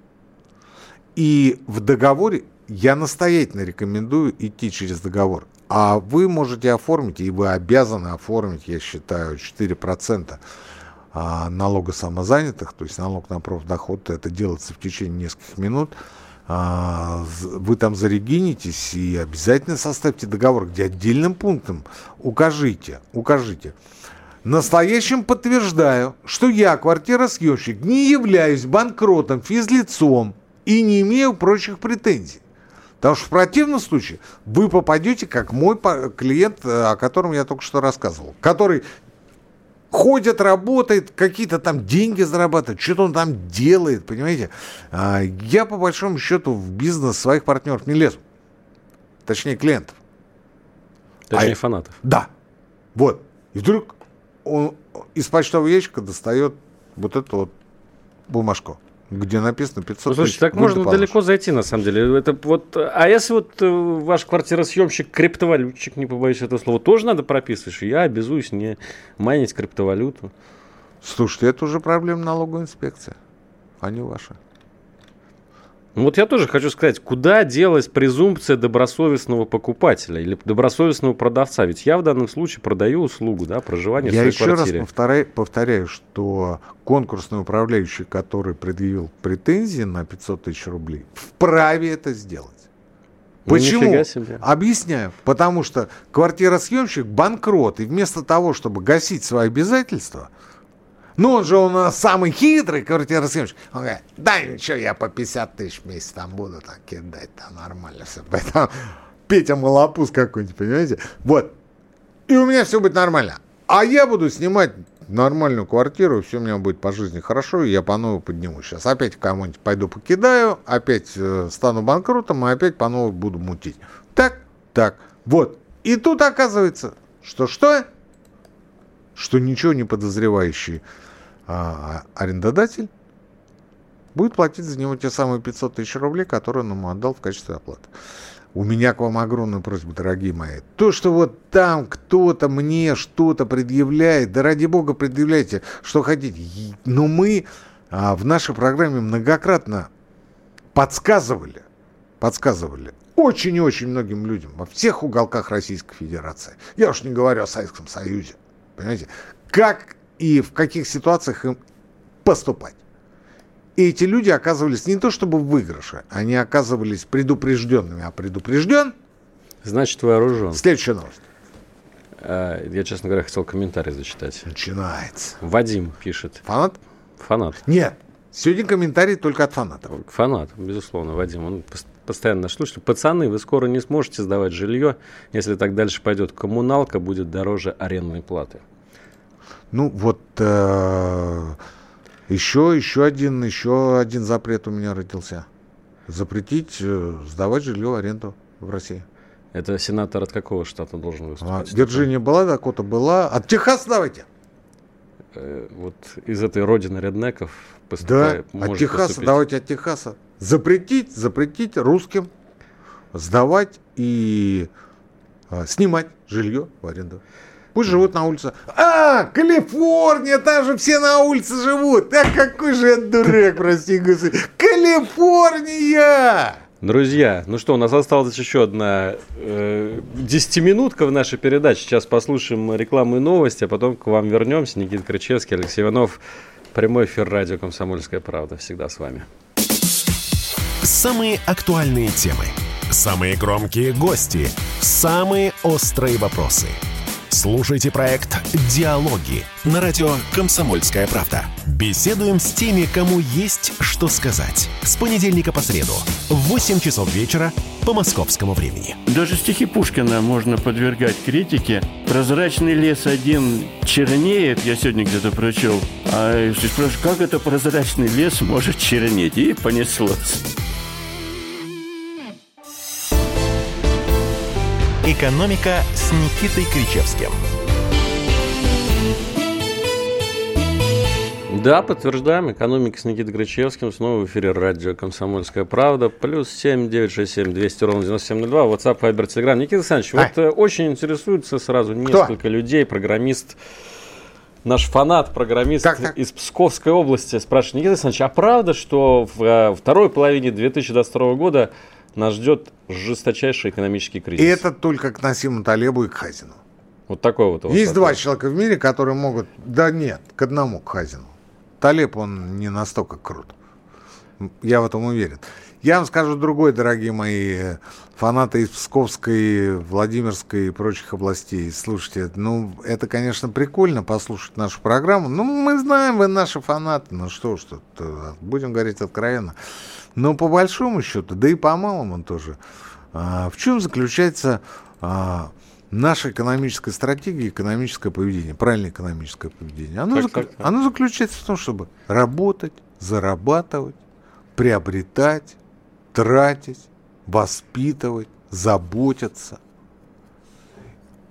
И в договоре я настоятельно рекомендую идти через договор. А вы можете оформить, и вы обязаны оформить, я считаю, 4% а, налога самозанятых, то есть налог на профдоход, это делается в течение нескольких минут. А, вы там зарегинитесь и обязательно составьте договор, где отдельным пунктом укажите, укажите, Настоящим подтверждаю, что я, квартиросъемщик, не являюсь банкротом, физлицом и не имею прочих претензий. Потому что в противном случае вы попадете, как мой клиент, э, о котором я только что рассказывал, который ходит, работает, какие-то там деньги зарабатывает, что-то он там делает, понимаете? А, я, по большому счету, в бизнес своих партнеров не лезу. Точнее, клиентов. Точнее, а, фанатов. Да. Вот. И вдруг он из почтового ящика достает вот эту вот бумажку где написано 500 ну, слушай, так можно положишь. далеко зайти, на самом деле. Это вот, а если вот э, ваш квартиросъемщик криптовалютчик, не побоюсь этого слова, тоже надо прописывать, что я обязуюсь не майнить криптовалюту? Слушайте, это уже проблема налоговой инспекции, а не ваша. Ну вот я тоже хочу сказать, куда делась презумпция добросовестного покупателя или добросовестного продавца? Ведь я в данном случае продаю услугу, да, проживание я в своей еще квартире. раз повторяю, повторяю, что конкурсный управляющий, который предъявил претензии на 500 тысяч рублей, вправе это сделать. Ну, Почему? Себе. Объясняю. Потому что квартиросъемщик банкрот, и вместо того, чтобы гасить свои обязательства, ну, он же у нас самый хитрый квартиросъемщик. Он говорит, да ничего, я по 50 тысяч в месяц там буду так кидать, там нормально все. Поэтому Петя Малопус какой-нибудь, понимаете? Вот. И у меня все будет нормально. А я буду снимать нормальную квартиру, все у меня будет по жизни хорошо, и я по новой подниму. Сейчас опять кому-нибудь пойду покидаю, опять э, стану банкротом, и опять по новой буду мутить. Так, так, вот. И тут оказывается, что что? Что ничего не подозревающий а, арендодатель будет платить за него те самые 500 тысяч рублей, которые он ему отдал в качестве оплаты. У меня к вам огромная просьба, дорогие мои. То, что вот там кто-то мне что-то предъявляет, да ради бога предъявляйте, что хотите. Но мы а, в нашей программе многократно подсказывали, подсказывали очень и очень многим людям во всех уголках Российской Федерации. Я уж не говорю о Советском Союзе. Понимаете? Как и в каких ситуациях им поступать. И эти люди оказывались не то чтобы в выигрыше, они оказывались предупрежденными, а предупрежден... Значит, вооружен. Следующая новость. А, я, честно говоря, хотел комментарий зачитать. Начинается. Вадим пишет. Фанат? Фанат. Нет. Сегодня комментарий только от фанатов. Фанат, безусловно, Вадим. Он постоянно наш слушатель. Пацаны, вы скоро не сможете сдавать жилье. Если так дальше пойдет, коммуналка будет дороже арендной платы. Ну вот э, еще, еще один, еще один запрет у меня родился. Запретить э, сдавать жилье в аренду в России. Это сенатор от какого штата должен А, выступать? Вирджиния была, Дакота была. От Техаса давайте. Э, Вот из этой родины реднеков Да, поступает, от может Техаса, поступить. давайте от Техаса. Запретить, запретить русским сдавать и а, снимать жилье в аренду. Пусть живут на улице. А, Калифорния, там же все на улице живут. Да какой же я дурак, прости господи. Калифорния! Друзья, ну что, у нас осталась еще одна э, десятиминутка в нашей передаче. Сейчас послушаем рекламу и новости, а потом к вам вернемся. Никита Крычевский, Алексей Иванов. Прямой эфир радио «Комсомольская правда». Всегда с вами. Самые актуальные темы, самые громкие гости, самые острые вопросы. Слушайте проект «Диалоги» на радио «Комсомольская правда». Беседуем с теми, кому есть что сказать. С понедельника по среду в 8 часов вечера по московскому времени. Даже стихи Пушкина можно подвергать критике. Прозрачный лес один чернеет, я сегодня где-то прочел. А ты спрашиваешь, как это прозрачный лес может чернеть? И понеслось. «Экономика» с Никитой Кричевским. Да, подтверждаем. Экономика с Никитой Крычевским. Снова в эфире радио «Комсомольская правда». Плюс семь девять шесть семь двести ровно девяносто семь ноль два. WhatsApp, Viber, Telegram. Никита Александрович, Ай. вот э, очень интересуется сразу несколько людей. Программист, наш фанат, программист Так, так. из Псковской области спрашивает. Никита Александрович, а правда, что в э, второй половине 2022 года нас ждет жесточайший экономический кризис? И это только к Насиму Талебу и к Хазину. Вот такой вот. Есть вопрос. два человека в мире, которые могут... Да нет, к одному, к Хазину. Талеб, он не настолько крут. Я в этом уверен. Я вам скажу другой, дорогие мои фанаты из Псковской, Владимирской и прочих областей. Слушайте, ну, это, конечно, прикольно послушать нашу программу. Ну, мы знаем, вы наши фанаты. Ну, что ж тут, э, будем говорить откровенно. Но по большому счету, да и по малому тоже, а, в чем заключается а, наша экономическая стратегия, экономическое поведение, правильное экономическое поведение? Оно, Так, заклю- так, так. оно заключается в том, чтобы работать, зарабатывать, приобретать, тратить, воспитывать, заботиться.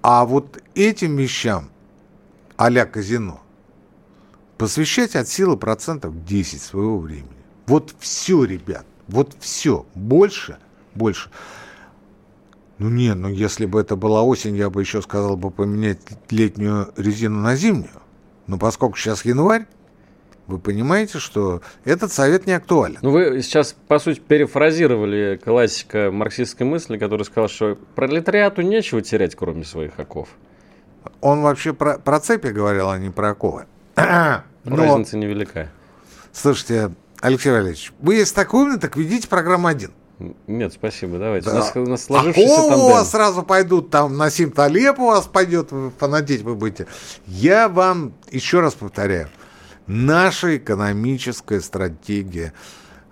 А вот этим вещам а-ля казино посвящать от силы процентов 10 своего времени. Вот все, ребят, вот все. Больше, больше. Ну не, ну если бы это была осень, я бы еще сказал бы поменять летнюю резину на зимнюю. Но поскольку сейчас январь, вы понимаете, что этот совет не актуален. Ну, вы сейчас, по сути, перефразировали классика марксистской мысли, который сказал, что пролетариату нечего терять, кроме своих оков. Он вообще про, про цепи говорил, а не про оковы. Но, Разница невелика. слушайте, Алексей Валерьевич, вы если так умны, так ведите программу один. Нет, спасибо, давайте. Да. У, нас, у нас сложившийся Оковы у вас сразу пойдут, там Насим Талеб у вас пойдет, фанатеть вы будете. Я вам еще раз повторяю, наша экономическая стратегия,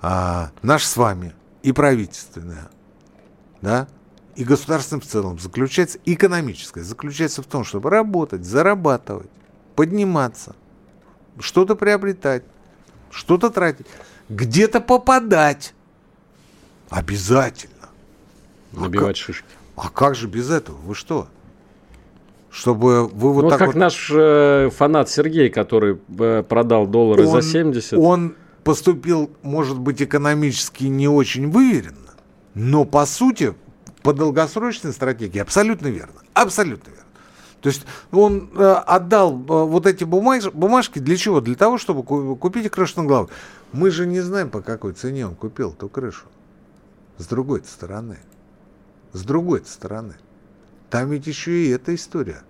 а, наша с вами и правительственная, да, и государственным в целом заключается, экономическая, заключается в том, чтобы работать, зарабатывать, подниматься, что-то приобретать, что-то тратить, где-то попадать. Обязательно. Набивать шишки. А как же без этого? Вы что? Чтобы вы вот Ну, так как вот... наш э, фанат Сергей, который э, продал доллары за 70. Он поступил, может быть, экономически не очень выверенно, но по сути, по долгосрочной стратегии абсолютно верно. Абсолютно верно. То есть он э, отдал э, вот эти бумаж- бумажки для чего? Для того, чтобы ку- купить крышу на голову. Мы же не знаем, по какой цене он купил эту крышу. С другой стороны. С другой стороны. Там ведь еще и эта история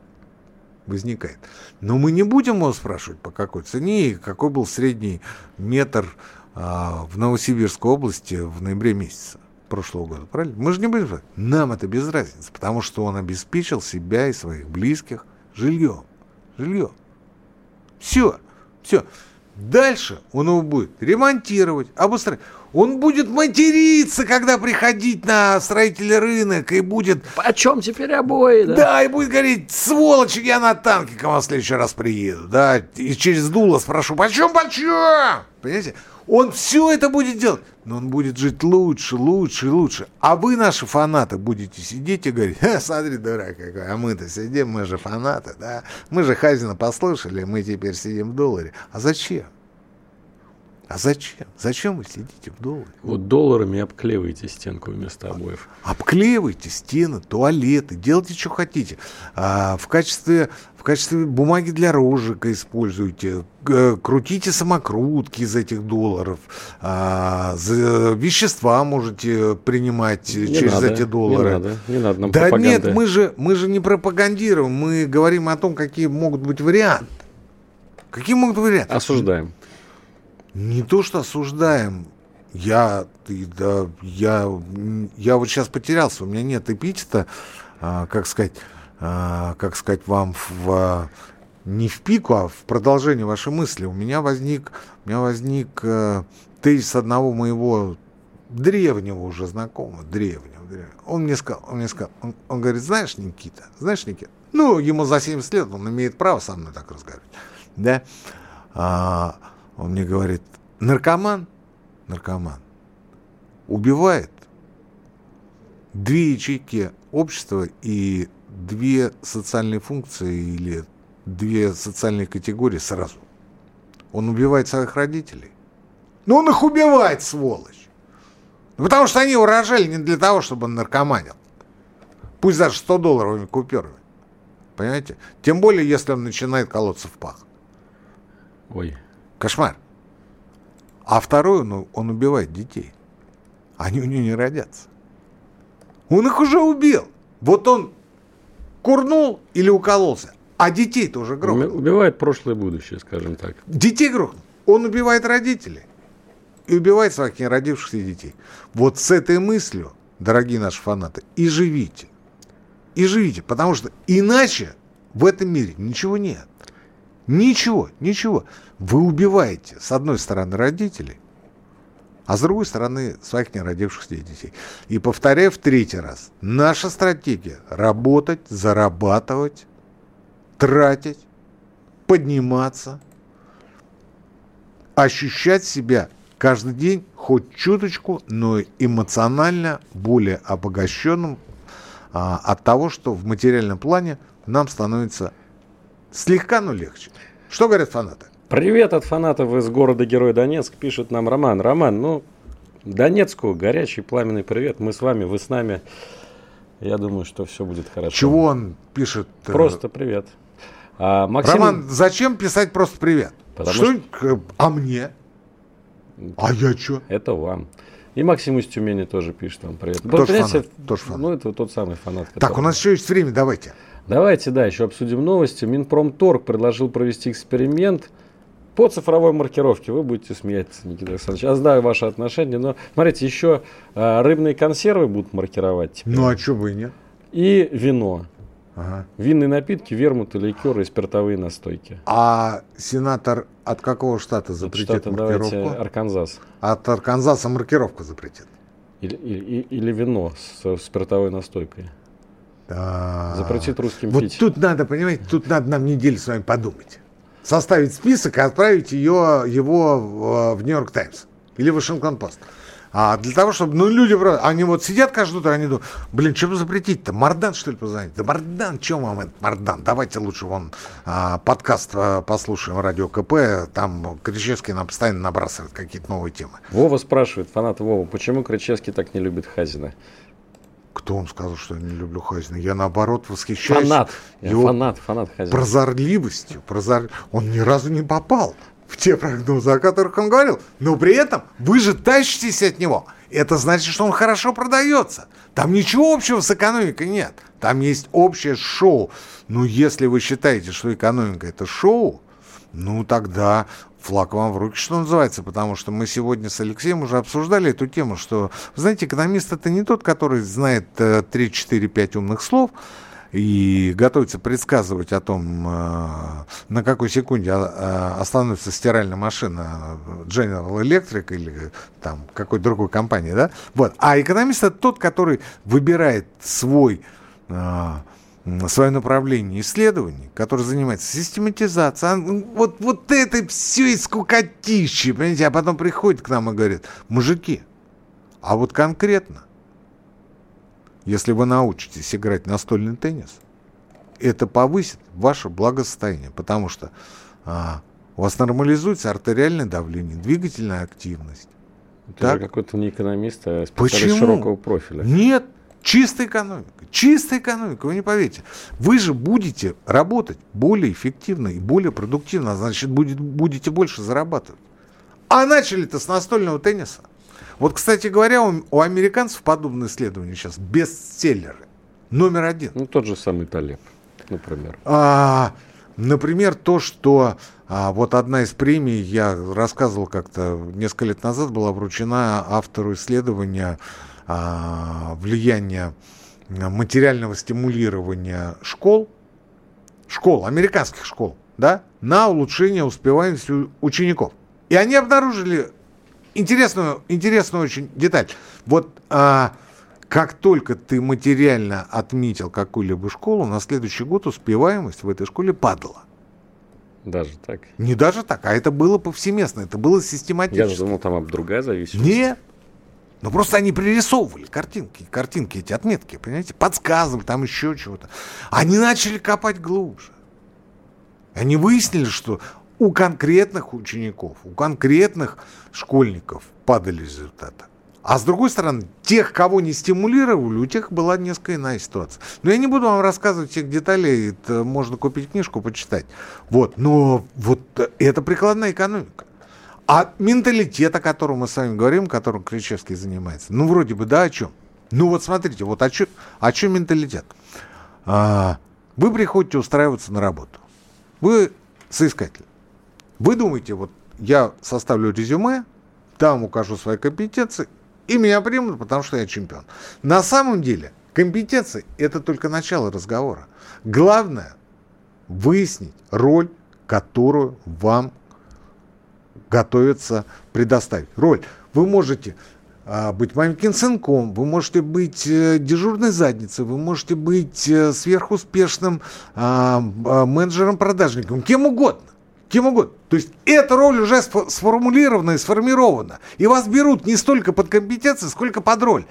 возникает. Но мы не будем его спрашивать, по какой цене и какой был средний метр а, в Новосибирской области в ноябре месяце прошлого года, правильно? Мы же не будем. Нам это без разницы, потому что он обеспечил себя и своих близких жильем. Жильем. Все. Все. Дальше он его будет ремонтировать, обустраивать. Он будет материться, когда приходить на строительный рынок, и будет... О чем теперь обои, да? Да, и будет говорить, сволочь, я на танке к вам в следующий раз приеду, да, и через дуло спрошу, почем, почем? Понимаете? Он все это будет делать, но он будет жить лучше, лучше, лучше. А вы, наши фанаты, будете сидеть и говорить, Ха, смотри, дурак какой, а мы-то сидим, мы же фанаты, да? Мы же Хазина послушали, мы теперь сидим в долларе. А зачем? А зачем? Зачем вы сидите в долларе? Вот долларами обклеиваете стенку вместо обоев. Обклеивайте стены, туалеты, делайте, что хотите. А, в, качестве, в качестве бумаги для розжига используйте. Г- Крутите самокрутки из этих долларов. А, за- вещества можете принимать Не через надо, эти доллары. Не надо, не надо нам Да пропаганды. нет, мы же, мы же не пропагандируем, мы говорим о том, какие могут быть варианты. Какие могут быть варианты? Осуждаем. Не то, что осуждаем. Я, ты, да, я, я вот сейчас потерялся, у меня нет эпитета, а, как сказать, как сказать вам в, а, не в пику, а в продолжение вашей мысли. У меня возник, у меня возник э, тезис одного моего древнего уже знакомого, древнего, древнего. Он мне сказал, он мне сказал, он, он говорит, знаешь, Никита, знаешь, Никита, ну, ему за 70 лет, он имеет право со мной так разговаривать, да, а, он мне говорит, наркоман, наркоман, убивает две ячейки общества и две социальные функции или две социальные категории сразу. Он убивает своих родителей. Но он их убивает, сволочь. Ну, Потому что они его рожали не для того, чтобы он наркоманил. Пусть даже 100 долларовыми купюрами. Понимаете? Тем более, если он начинает колоться в пах. Ой, Кошмар. А второй, ну, он убивает детей. Они у него не родятся. Он их уже убил. Вот он курнул или укололся. А детей-то уже уби- грохнул. убивает прошлое и будущее, скажем так. Детей грохнул. Он убивает родителей. И убивает своих неродившихся детей. Вот с этой мыслью, дорогие наши фанаты, и живите. И живите. Потому что иначе в этом мире ничего нет. Ничего, ничего. Вы убиваете, с одной стороны, родителей, а с другой стороны, своих неродившихся детей. И повторяю в третий раз. Наша стратегия – работать, зарабатывать, тратить, подниматься, ощущать себя каждый день хоть чуточку, но эмоционально более обогащенным а, от того, что в материальном плане нам становится слегка, но легче. Что говорят фанаты? Привет от фанатов из города Герой Донецк, пишет нам Роман. Роман, ну, Донецку горячий пламенный привет. Мы с вами, вы с нами. Я думаю, что все будет хорошо. Чего он пишет? э, Просто привет. А, Максим, Роман, зачем писать просто привет? Потому что? к- А мне? А я что? это вам. И Максим из Тюмени тоже пишет вам привет. Тоже Понимаете, фанат, тоже фанат. Ну, это тот самый фанат. Так, у нас еще есть время, давайте. Давайте, да, еще обсудим новости. Минпромторг предложил провести эксперимент по цифровой маркировке. Вы будете смеяться, Никита Александрович. Я знаю ваше отношение, но смотрите, еще а, рыбные консервы будут маркировать теперь. Ну, а что бы и нет? И вино. Ага. Винные напитки, вермуты, ликеры и спиртовые настойки. А сенатор от какого штата запретит Штаты, давайте, маркировку? Арканзас. От Арканзаса маркировку запретит. Или, или- или вино с спиртовой настойкой. Да. Запретит русским Вот пить. тут надо, понимаете, тут надо нам неделю с вами подумать. Составить список и отправить ее, его в, в Нью-Йорк Таймс или в Вашингтон-Пост. А для того, чтобы, ну, люди, они вот сидят каждое утро, они думают, блин, что запретить-то? Мардан, что ли, позвонить? Да Мардан, чем вам этот Мардан? Давайте лучше вон а, подкаст а, послушаем, радио КП, там Кричевский нам постоянно набрасывает какие-то новые темы. Вова спрашивает, фанат Вова, почему Кричевский так не любит Хазина? Кто вам сказал, что я не люблю Хазина? Я, наоборот, восхищаюсь Фанат. Я его фанат, фанат Хазина. прозорливостью. Прозор... Он ни разу не попал в те прогнозы, о которых он говорил. Но при этом вы же тащитесь от него. Это значит, что он хорошо продается. Там ничего общего с экономикой нет. Там есть общее шоу. Но если вы считаете, что экономика это шоу, ну тогда флаг вам в руки, что называется, потому что мы сегодня с Алексеем уже обсуждали эту тему, что, знаете, экономист это не тот, который знает э, 3-4-5 умных слов, и готовится предсказывать о том, э, на какой секунде э, остановится стиральная машина General Electric или там какой другой компании, да? Вот. А экономист это тот, который выбирает свой э, свое направление исследований, которое занимается систематизацией. Вот, вот это все из скукотищи, понимаете, а потом приходит к нам и говорит, мужики, а вот конкретно, если вы научитесь играть настольный теннис, это повысит ваше благосостояние, потому что а, у вас нормализуется артериальное давление, двигательная активность. Это какой-то не экономист, а специалист Почему? широкого профиля. Нет, чистая экономика. Чистая экономика, вы не поверите. Вы же будете работать более эффективно и более продуктивно, а значит, будет, будете больше зарабатывать. А начали-то с настольного тенниса. Вот, кстати говоря, у, у американцев подобные исследования сейчас бестселлеры. Номер один. Ну, тот же самый Талеб, например. А, например, то, что а, вот одна из премий, я рассказывал как-то несколько лет назад, была вручена автору исследования а, влияния материального стимулирования школ, школ, американских школ, да, на улучшение успеваемости учеников. И они обнаружили интересную, интересную очень деталь. Вот а, как только ты материально отметил какую-либо школу, на следующий год успеваемость в этой школе падала. Даже так? Не даже так, а это было повсеместно, это было систематически. Я думал, там другая зависимость. Нет. Но просто они пририсовывали картинки, картинки эти, отметки, понимаете, подсказывали там еще чего-то. Они начали копать глубже. Они выяснили, что у конкретных учеников, у конкретных школьников падали результаты. А с другой стороны, тех, кого не стимулировали, у тех была несколько иная ситуация. Но я не буду вам рассказывать всех деталей, это можно купить книжку, почитать. Вот, но вот это прикладная экономика. А менталитет, о котором мы с вами говорим, которым Кричевский занимается, ну, вроде бы, да, о чем? Ну, вот смотрите, вот о чем, о чем менталитет? А, вы приходите устраиваться на работу. Вы соискатель. Вы думаете, вот я составлю резюме, там укажу свои компетенции, и меня примут, потому что я чемпион. На самом деле, компетенции – это только начало разговора. Главное – выяснить роль, которую вам готовится предоставить. Роль. Вы можете а, быть маленьким сынком, вы можете быть э, дежурной задницей, вы можете быть э, сверхуспешным а, а, менеджером-продажником, кем угодно кем угодно. То есть эта роль уже сформулирована и сформирована. И вас берут не столько под компетенции, сколько под роль.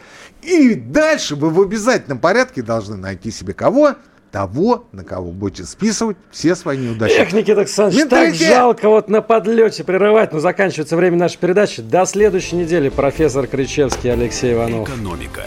И дальше вы в обязательном порядке должны найти себе кого? Того, на кого будете списывать все свои неудачи. Эх, Никита Александрович, так жалко вот на подлете прерывать, но заканчивается время нашей передачи. До следующей недели. Профессор Кричевский, Алексей Иванов. Экономика.